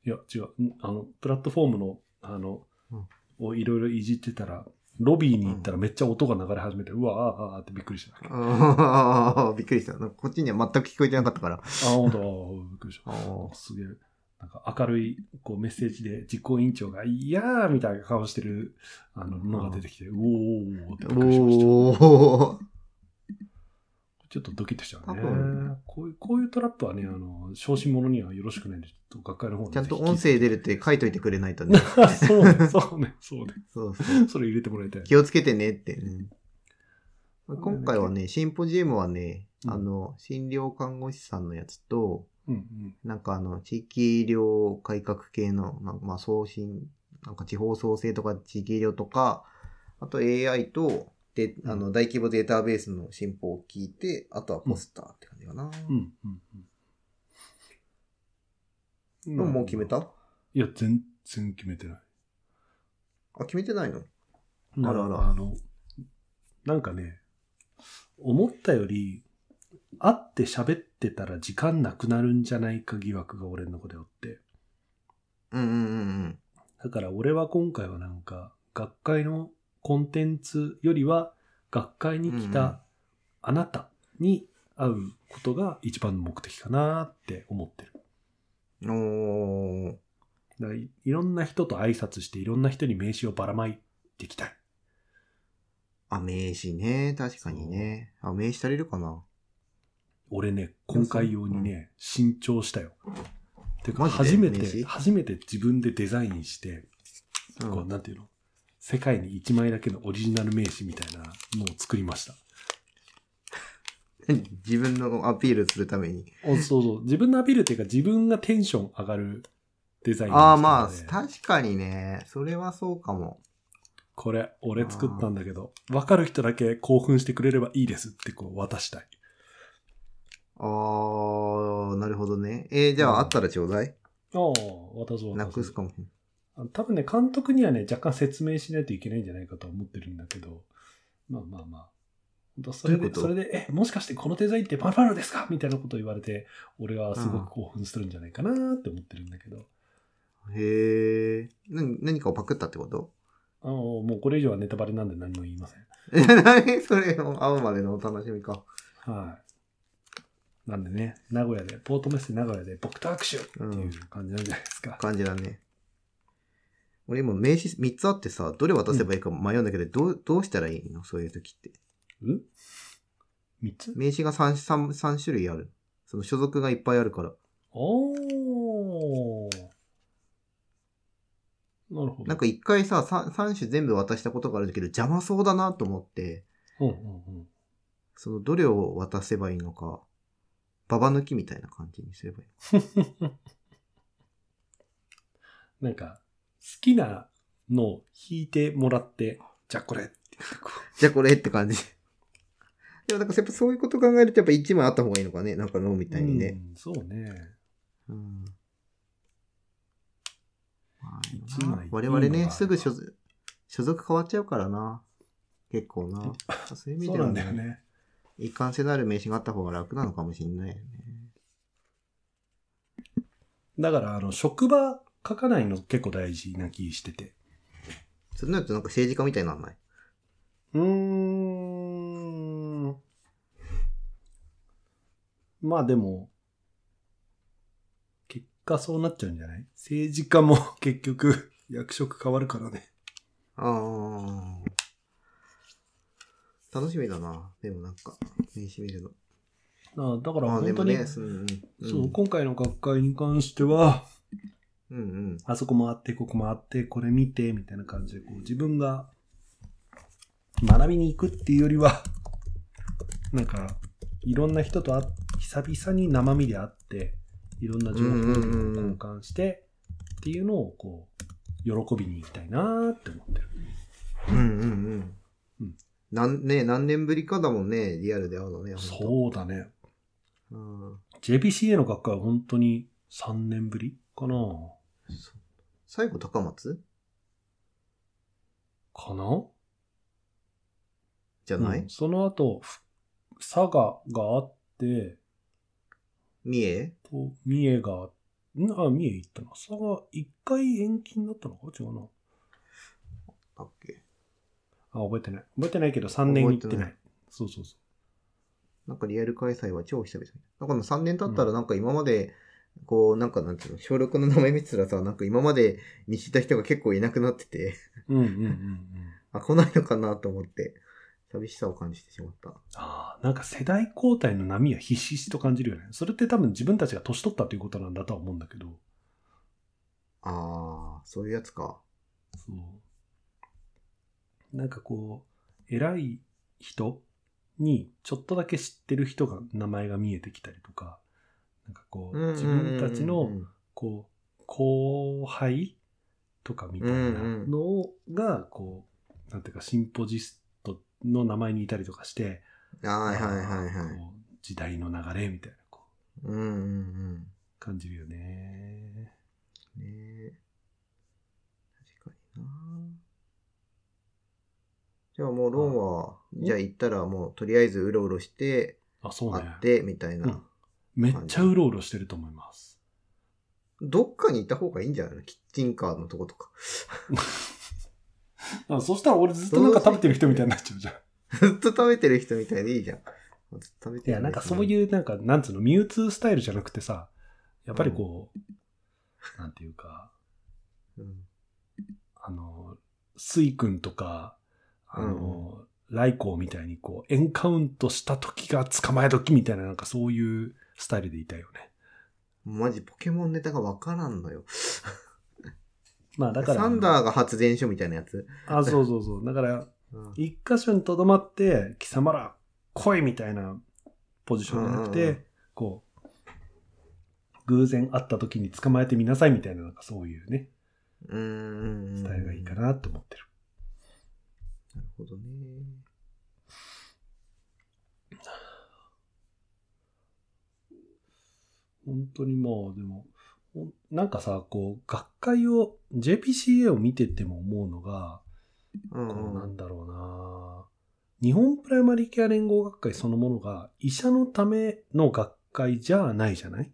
いや、違う。んあの、プラットフォームの、あの、うんをいろいろいじってたら、ロビーに行ったらめっちゃ音が流れ始めて、うわあああってびっくりした。あ、ああ、びっくりした。なんかこっちには全く聞こえてなかったから。本当あびっくりした。すげえ。なんか明るいこうメッセージで実行委員長が、いやーみたいな顔してるあののが出てきて、うおーおー。おー。ちょっとドキッとしちゃうね多分。こういう、こういうトラップはね、あの、小心者にはよろしくないんで、ちょっと学会の方にちゃんと音声出るって書いといてくれないとね。[laughs] そうね、そうね、そうね。そうそう。それ入れてもらいたい。気をつけてねって。今回はね、シンポジウムはね、うんあの、診療看護師さんのやつと、うんうん。なんかあの、地域医療改革系の、なんかまあ送信、なんか地方創生とか地域医療とか、あと AI と、で、あの、大規模データベースの進歩を聞いて、あとはポスターって感じかな。うんうんうん。もうもう決めた？いや、全然決めてない。あ、決めてないの？ああらあらあの、なんかね、思ったより、会って喋ってたら時間なくなるんじゃないか疑惑が俺の中であって。うんうんうんうん。だから俺は今回はなんか、学会のコンテンツよりは、学会に来たあなたに会うことが一番の目的かなって思ってる。おー。だいいろんな人と挨拶していろんな人に名刺をばらまいていきたい。あ、名刺ね。確かにね。あ、名刺足りるかな？俺ね、今回用にね、新調したよ。てか、初めて、初めて自分でデザインして、うんこう、なんていうの？世界に1枚だけのオリジナル名刺みたいなのを作りました。自分のアピールするために。おそうそう。自分のアピールっていうか、自分がテンション上がるデザインにああ、まあ確かにね。それはそうかも。これ、俺作ったんだけど、わかる人だけ興奮してくれればいいですってこう渡したい。あー、なるほどね。えー、じゃうんああったらちょうだい。ああ、渡そう。なくすかも。あ多分ね、監督にはね、若干説明しないといけないんじゃないかとは思ってるんだけど、まあまあまあ。本当それで、それで、え、もしかしてこのデザインってパンパルですか？みたいなことを言われて、俺はすごく興奮するんじゃないかなって思ってるんだけど、へえ。何、何かをパクったってこと？あのもうこれ以上はネタバレなんで何も言いません。え、何？それを会うまでのお楽しみか。はい。なんでね、名古屋で、ポートメッセ名古屋で僕と握手っていう感じなんじゃないですか。感じだね。俺今名刺3つあってさ、どれ渡せばいいか迷うんだけど、どう、どうしたらいいの？そういう時って。うん？三つ？名刺が 3, 三三種類ある。その所属がいっぱいあるから。おー。なるほど。なんか一回さ3、三種全部渡したことがあるけど、邪魔そうだなと思って、うんうんうん。そのどれを渡せばいいのか、ババ抜きみたいな感じにすればいい。[laughs] なんか、好きなのを引いてもらって、じゃあこれってこじゃあこれって感じ。でもなんかやっぱそういうこと考えるとやっぱ1枚あった方がいいのかね。なんかのみうたいにね。うんそうね。うん。まあ一枚我々ね、すぐ所属所属変わっちゃうからな。結構な。そういう意味ではんだよね。一貫性のある名刺があった方が楽なのかもしれないよね。だから、あの、職場書かないの結構大事な気してて。それになるとなんか政治家みたいになんない？うーん。まあでも、結果そうなっちゃうんじゃない？政治家も結局 [laughs] 役職変わるからね。ああ。楽しみだな。でもなんか、名刺見るの。あだから本当に、もね、うんうんそう、今回の学会に関しては、うんうん。あそこ回って、ここ回って、これ見て、みたいな感じで、こう自分が学びに行くっていうよりは、[laughs] なんか、いろんな人と会っ久々に生身で会って、いろんな情報を交換して、っていうのを、こう、喜びに行きたいなーって思ってる。うんうんうん。うんなんね、何年ぶりかだもんね、リアルで会うのね。そうだね。うん。JPCA の学会は本当に3年ぶりかな最後高松？かな？じゃない、うんその後、ふ佐賀があって、三重？と、三重が、ん？あ、三重行ったな。佐賀、一回延期になったのか？違うな。だっけ？あ、覚えてない。覚えてないけど3年行ってない。ないそうそうそなんかリアル開催は超久々に。だから3年経ったらなんか今まで、こう、なんかなんていうの、小6の名前見てたらさ、なんか今までに知った人が結構いなくなってて、う。うんうんうんうん。[laughs] あ、来ないのかなと思って、寂しさを感じてしまった。ああ、なんか世代交代の波はひしひしと感じるよね。それって多分自分たちが年取ったということなんだとは思うんだけど。あー、そういうやつか。そう。なんかこう、偉い人にちょっとだけ知ってる人が名前が見えてきたりとか、なんかこう、自分たちの、こう、後輩とかみたいなのが、こう、なんていうか、シンポジストの名前にいたりとかして、はいはいはいはい。時代の流れみたいな、こう、うんうんうん。感じるよね。ねえ。確かになじゃあもうロンは、うん？じゃあ行ったらもうとりあえずうろうろして、あ、そうね会。って、みたいな。うんめっちゃうろうろしてると思います。どっかに行った方がいいんじゃないの？キッチンカーのとことか。[laughs] あそしたら俺ずっとなんか食べてる人みたいになっちゃうじゃん。[laughs] ずっと食べてる人みたいでいいじゃん。食べてるいや、なんかそういう、なんか、なんつうの、ミュウツースタイルじゃなくてさ、やっぱりこう、なんていうか、うん。あの、スイ君とか、あの、ライコーみたいにこう、エンカウントした時が捕まえ時みたいな、なんかそういうスタイルでいたよね。マジポケモンネタがわからんのよ。まあだから、サンダーが発電所みたいなやつ。あ、そうそうそう。だから、うん一箇所にとどまって、貴様ら来いみたいなポジションじゃなくて、こう、偶然会った時に捕まえてみなさいみたいな、なんかそういうね、うーん。スタイルがいいかなって思ってる。なるほどね。本当にまあでも、なんかさ、こう、学会を、JPCA を見てても思うのが、うんこううなんんだろうな。日本プライマリーケア連合学会そのものが医者のための学会じゃないじゃない？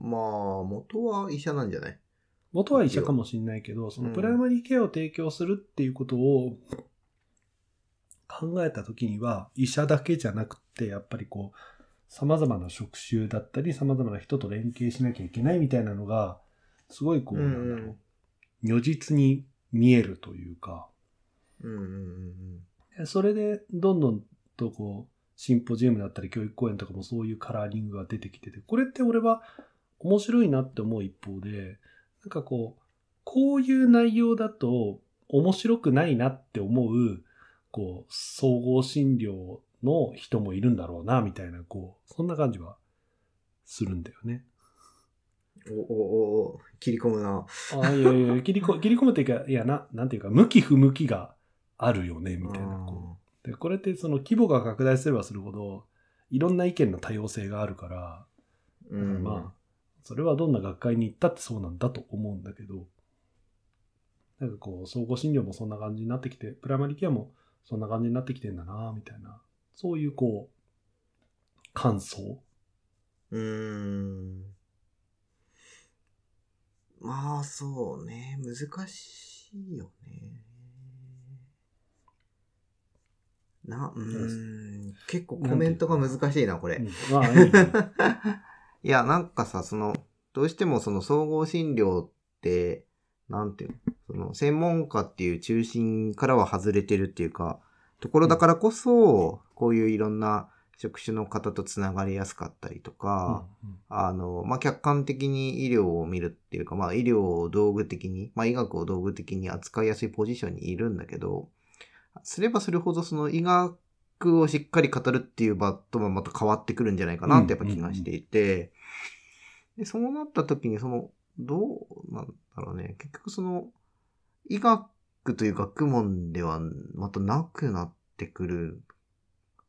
まあ、元は医者なんじゃない？元は医者かもしれないけど、そのプライマリーケアを提供するっていうことを考えたときには、医者だけじゃなくて、やっぱりこう、様々な職種だったり、様々な人と連携しなきゃいけないみたいなのが、すごいこう、うんなんだろう、如実に見えるというか、うんうんうんそれでどんどんとこう、シンポジウムだったり教育講演とかもそういうカラーリングが出てきてて、これって俺は面白いなって思う一方で、なんかこう、こういう内容だと面白くないなって思う、こう、総合診療の人もいるんだろうな、みたいな、こう、そんな感じはするんだよね。うん。お、お、お、切り込むな。あいやいや、切りこ [laughs] 切り込むっていうか、いやな、なんていうか、向き不向きがあるよね、みたいな、こう。で、これってその規模が拡大すればするほど、いろんな意見の多様性があるから、う。うん。まあ、それはどんな学会に行ったってそうなんだと思うんだけど、なんかこう、総合診療もそんな感じになってきて、プライマリーケアもそんな感じになってきてんだな、みたいな、そういうこう、感想。うーん。まあ、そうね。難しいよね。な、うーん。結構コメントが難しいな、これ。[laughs] いや、なんかさ、その、どうしてもその総合診療って、なんていうの、その、専門家っていう中心からは外れてるっていうか、ところだからこそ、こういういろんな職種の方とつながりやすかったりとか、うんあの、まあ、客観的に医療を見るっていうか、まあ、医療を道具的に、まあ、医学を道具的に扱いやすいポジションにいるんだけど、すればするほどその医学をしっかり語るっていう場とはまた変わってくるんじゃないかなってやっぱ気がしていて、で、そうなった時にその、どうなんだろうね、結局その、医学という学問ではまたなくなってくる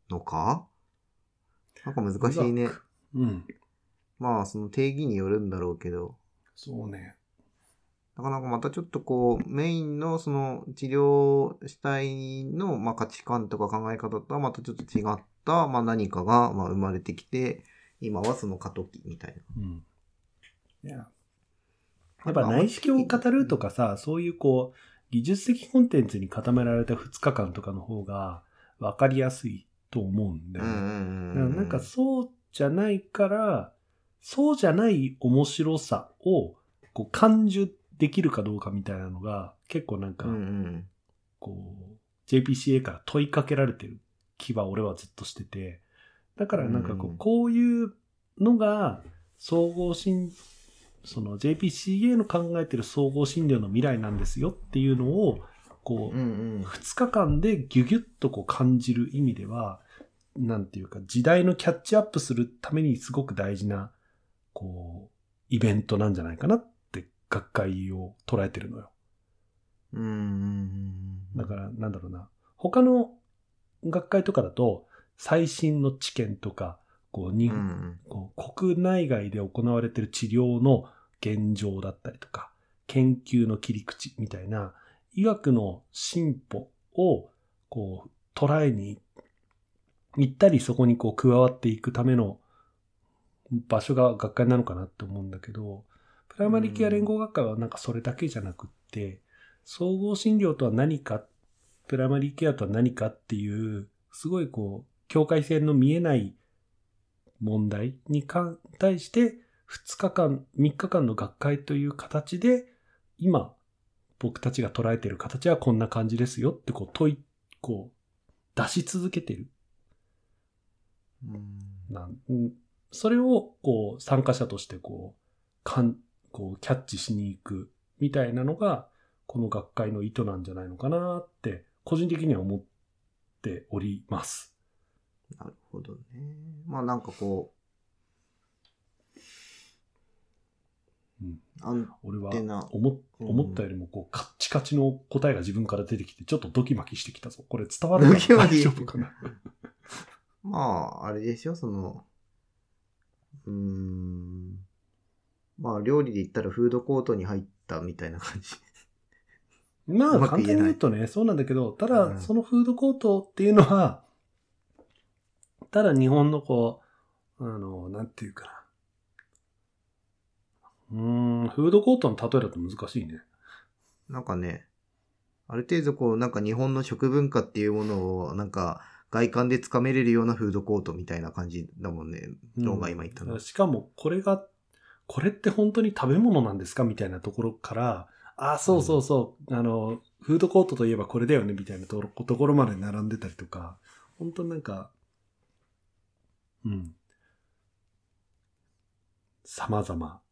のか？なんか難しいね。うん。まあ、その定義によるんだろうけど、そうね。なかなかまたちょっとこう、メインのその治療主体のまあ価値観とか考え方とはまたちょっと違ったまあ何かがまあ生まれてきて、今はその過渡期みたいうん。いや、な。やっぱ内視鏡を語るとかさ、そういうこう、技術的コンテンツに固められた2日間とかの方が分かりやすいと思うんだよね。なんかそうじゃないから、そうじゃない面白さをこう感受できるかどうかみたいなのが結構なんか。こう JPCA から問いかけられてる気は俺はずっとしてて、だからなんかこうんうこういうのが総合診その JPCA の考えてる総合診療の未来なんですよっていうのをこううんうん。2日間でギュギュッとこう感じる意味では、なんていうか、時代のキャッチアップするためにすごく大事な、こう、イベントなんじゃないかなって、学会を捉えてるのよ。うん。だから、なんだろうな。他の学会とかだと、最新の知見とか、こう、日。こう国内外で行われている治療の現状だったりとか、研究の切り口みたいな、医学の進歩をこう捉えに行ったり、そこにこう加わっていくための場所が学会なのかなって思うんだけど、プライマリケア連合学会はなんかそれだけじゃなくって、総合診療とは何か、プライマリケアとは何かっていう、すごいこう、境界線の見えない問題に対して2日間、3日間の学会という形で、今、僕たちが捉えている形はこんな感じですよってこう問い、こう、出し続けてる。うんなんうんそれを、こう、参加者としてこう、かん、こう、キャッチしに行くみたいなのが、この学会の意図なんじゃないのかなって、個人的には思っております。なるほどね。まあなんかこう、うん。俺は思うん。思ったよりもこうカッチカチの答えが自分から出てきてちょっとドキマキしてきたぞ。これ伝わるか大丈夫かな？[laughs] まあ、あれでしょ、その、うーん。まあ、料理で言ったらフードコートに入ったみたいな感じ。まあ簡単に言うとね、そうなんだけど、たうだん。そのフードコートっていうのは、ただ日本のこう、あの、なんていうかな。うーん、フードコートの例えだと難しいね。なんかね、ある程度こう、なんか日本の食文化っていうものを、なんか外観でつかめれるようなフードコートみたいな感じだもんね。ローが今言ったの。しかもこれが、これって本当に食べ物なんですかみたいなところから、ああ、そうそうそう、あの、フードコートといえばこれだよねみたいなところところまで並んでたりとか、本当になんか、うん。様々。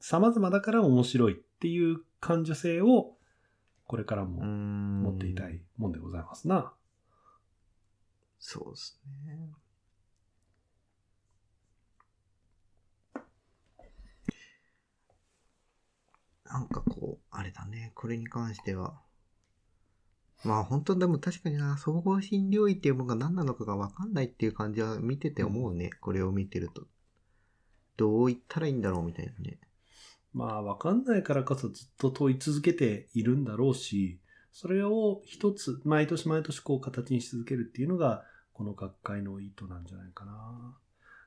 様々だから面白いっていう感受性を、これからも持持っていたいもんでございますな。そうですね。なんかこう、あれだね、これに関しては。まあ本当でも確かにな、総合診療医っていうものが何なのかがわかんないっていう感じは見てて思うね、これを見てると。どう言ったらいいんだろうみたいなね。まあ、わかんないからこそずっと問い続けているんだろうし、それを一つ、毎年毎年こう形にし続けるっていうのが、この学会の意図なんじゃないかな。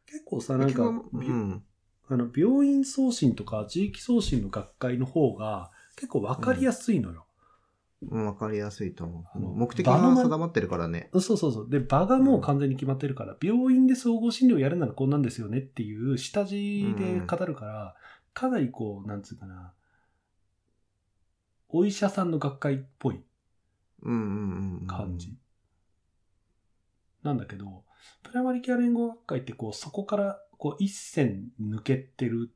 結構さ、なんか、びうん。あの病院送信とか地域送信の学会の方が結構わかりやすいのよ。うんわかりやすいと思う。あの目的が定まってるからね。そうそうそう。で、場がもう完全に決まってるから、病院で総合診療やるならこんなんですよねっていう下地で語るから、かなりこう、なんつうかな、お医者さんの学会っぽい。感じ。なんだけど、プライマリケア連合学会ってこう、そこからこう一線抜けてる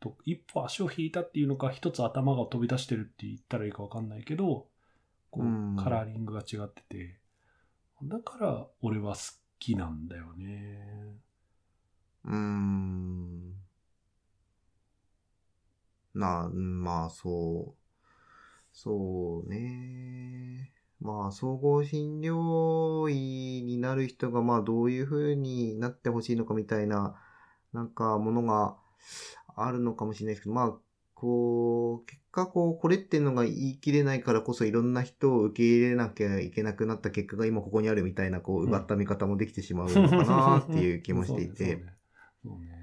と、一歩足を引いたっていうのか、一つ頭が飛び出してるって言ったらいいかわかんないけど、こうんう、カラーリングが違ってて、だから俺は好きなんだよね。うーん。な、うんまあ、そう。そうね。まあ、総合診療医になる人が、まあ、どういう風になってほしいのかみたいな、なんか、ものがあるのかもしれないですけど、まあ、こう、結果、こう、これっていうのが言い切れないからこそ、いろんな人を受け入れなきゃいけなくなった結果が今ここにあるみたいな、こう、うがった見方もできてしまうのかなっていう気もしていて。[laughs] そうね。そうねね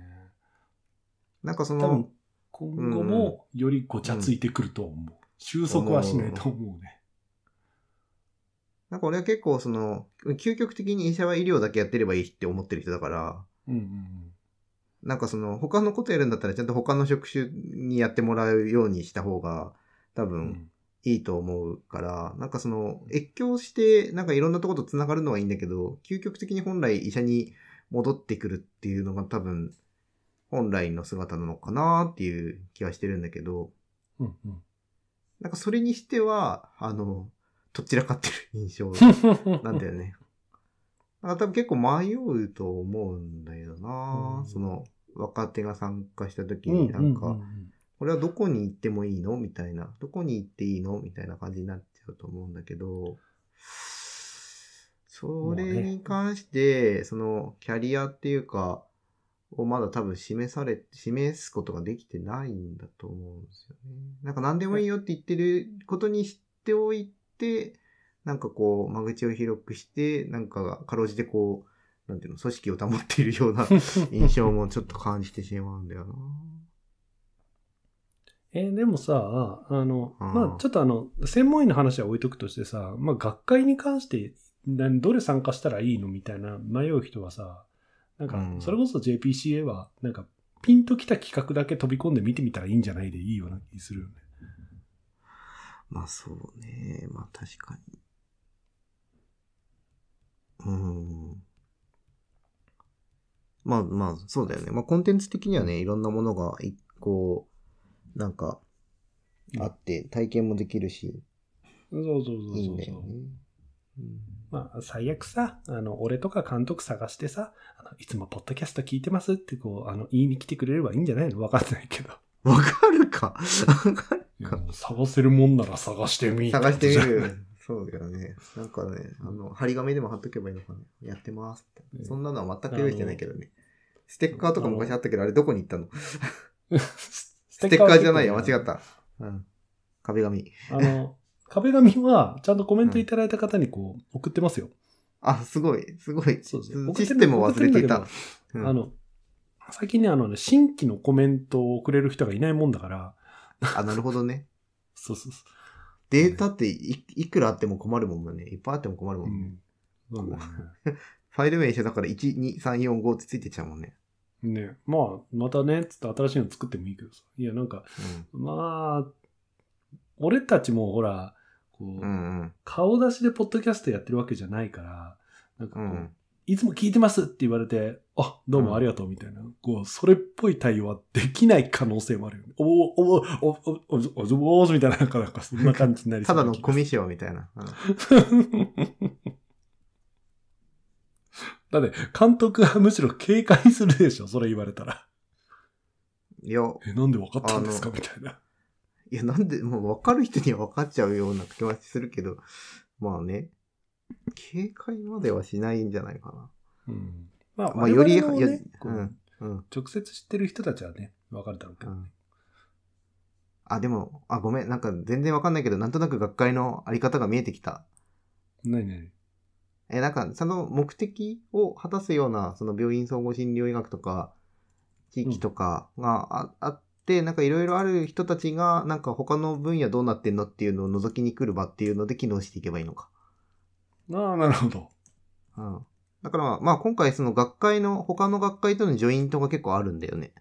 なんかその、今後もよりごちゃついてくると思う。収束はしないと思うね。なんか俺は結構その、究極的に医者は医療だけやってればいいって思ってる人だから、うんうんなんかその、他のことやるんだったらちゃんと他の職種にやってもらうようにした方が多うん。う分んいいと思うから、なんかその、越境してなんかいろんなとこと繋がるのはいいんだけど、究極的に本来医者に戻ってくるっていうのが多分、本来の姿なのかなっていう気はしてるんだけど、うんうん。なんかそれにしては、あの、どちらかってる印象 [laughs] なんだよね。なんか多分結構迷うと思うんだよな、うんその、若手が参加した時うんに、なんか、これはどこに行ってもいいの？みたいな。どこに行っていいの？みたいな感じになっちゃうと思うんだけど、それに関して、その、キャリアっていうか、をまだ多分示され、示すことができてないんだと思うんですよね。なんか何でもいいよって言ってることにしておいて、なんかこう、間口を広くして、なんか、かろうじてこう、なんていうの、組織を保っているような [laughs] 印象もちょっと感じてしまうんだよな。えーでもさ、あの、うんまあちょっとあの、専門医の話は置いとくとしてさ、まあ学会に関して、などれ参加したらいいのみたいな迷う人はさ、なんかう、んそれこそ JPCA は、なんか、ピンときた企画だけ飛び込んで見てみたらいいんじゃないでいいような気するよね。まあそうね。まあ確かに。うん。まあまあそうだよね。まあコンテンツ的にはね、いろんなものが一個、なんか、あって体験もできるし、そうそうそうそうそう。いいんだよね。うんまあ、最悪さ、あの、俺とか監督探してさ、あのいつもポッドキャスト聞いてますってこう、あの、言いに来てくれればいいんじゃないの？わかんないけど。[laughs] わかるか？わかるいやもう探せるもんなら探してみ探してみる。[laughs] そうだよね。なんかね、あの、張り紙でも貼っとけばいいのかな。やってますって。うんそんなのは全く用意してないけどね。ステッカーとか昔あったけど、あれどこに行ったの？ス [laughs] ステッカーじゃないや、間違た。った。うん。壁紙。あの、壁紙は、ちゃんとコメントいただいた方にこう、送ってますよ。あ、すごい、すごい。そうそうシステムを忘れていた。うんあの、最近ね、あのね、新規のコメントをくれる人がいないもんだから、あ、なるほどね。[laughs] そうそうそデータっていいくらあっても困るもんね。いっぱいあっても困るう。もね。うんん。そうだね。[laughs] ファイル名一緒だから1、2、3、4、5ってついてっちゃうもんね。ね、まあ、またね、つって新しいの作ってもいいけどさ。いや、なんか、まあ、俺たちもほら、こう、うん。うんうん。顔出しでポッドキャストやってるわけじゃないから、なんかこう、うんいつも聞いてますって言われて、あ、どうもありがとうみたいな、こう、それっぽい対応はできない可能性もあるよね。おお、おお、おお、おお、おぞおぞみたいな、なんか、なんかそんな感じになりそうただのコミショみたいな。うんだって、監督はむしろ警戒するでしょ、それ言われたら。いや、え、なんで分かったんですかみたいな。いや、なんで、もう分かる人には分かっちゃうような気はするけど、まあね、警戒まではしないんじゃないかうん。まあ、まあより我々のねいやこううんな。うん。直接知ってる人たちはね、分かるだろうけどね。あ、でも、あ、ごめん、なんか全然分かんないけど、なんとなく学会のあり方が見えてきた。何何え、なんか、その目的を果たすような、その病院総合診療医学とか、地域とかがあ,、あって、なんかいろいろある人たちが、なんか他の分野どうなってんのっていうのを覗きに来る場っていうので機能していけばいいのか。ああ、なるほど。うん。だから、まあ今回その学会の、他の学会とのジョイントが結構あるんだよね。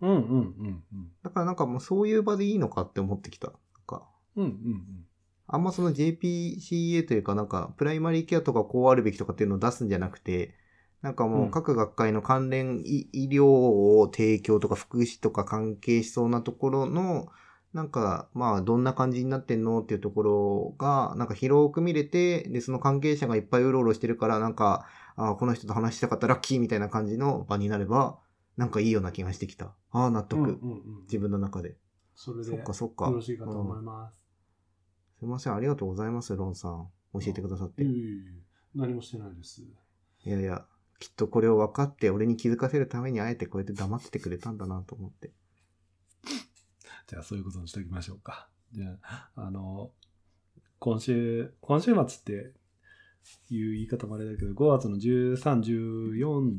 うんうんうんうん。だからなんかもうそういう場でいいのかって思ってきた。なんか、うんうんあんまその JPCA というかなんか、プライマリーケアとかこうあるべきとかっていうのを出すんじゃなくて、なんかもう各学会の関連医医療を提供とか福祉とか関係しそうなところの、なんか、まあ、どんな感じになってんのっていうところが、なんか広く見れて、で、その関係者がいっぱいうろうろしてるから、なんか、あこの人と話したかったらラッキーみたいな感じの場になれば、なんかいいような気がしてきた。ああ、納うん。得。うんうんうん自分の中で。それで、そっかそっか。よろしいかと思います。すいません、ありがとうございます、ロンさん。教えてくださって。いえいえいえ何もしてないです。いやいや、きっとこれを分かって、俺に気づかせるためにあえてこうやって黙っててくれたんだなと思って。じゃあそういうことにしておきましょうか。じゃあ、あの、今週、今週末っていう言い方もあれだけど、5月の13、14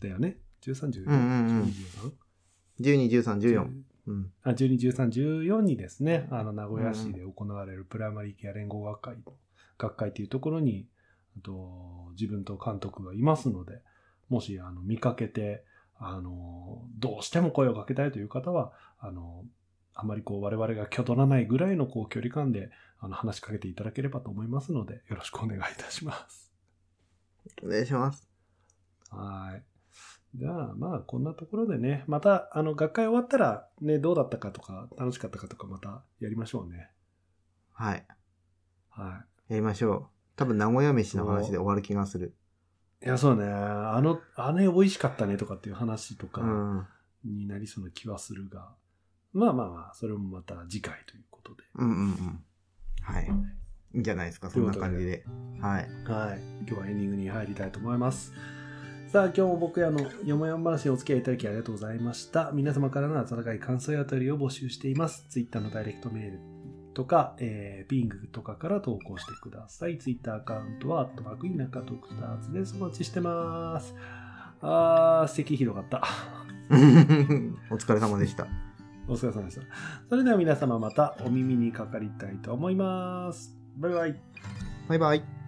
だよね？13、14、うんうんうん12、13、14。うん。あ12、13、14にですね、あの、名古屋市で行われるプライマリーケア連合学会の、学会というところに、あと自分と監督がいますので、もし、あの、見かけて、あの、どうしても声をかけたいという方は、あの、あまりこう、我々が挙取らないぐらいのこう、距離感で、あの、話しかけていただければと思いますので、よろしくお願いいたします。お願いします。はい。じゃあ、まあ、こんなところでね、また、あの、学会終わったら、ね、どうだったかとか、楽しかったかとか、またやりましょうね。はい。はやりましょう。多分名古屋飯の話で終わる気がする。い。いや、そうね。あの、あれ美味しかったねとかっていう話とかうん。になりそうな気はするが、まあまあまあ、それもまた次回ということで。うんうんうん。はい。いいんじゃないですか、そんな感じで。はい。はい。今日はエンディングに入りたいと思います。さあ、今日も僕らのよもやま話にお付き合いいただきありがとうございました。皆様からの温かい感想やお便りを募集しています。Twitter のダイレクトメールとか、えー、ピングとかから投稿してください。Twitter アカウントは、アットマークイナカドクターズです。お待ちしてます。あー、席広がった。[laughs] お疲れ様でした。お疲れ様でした。それでは皆様またお耳にかかりたいと思います。バイバイ。バイバイ。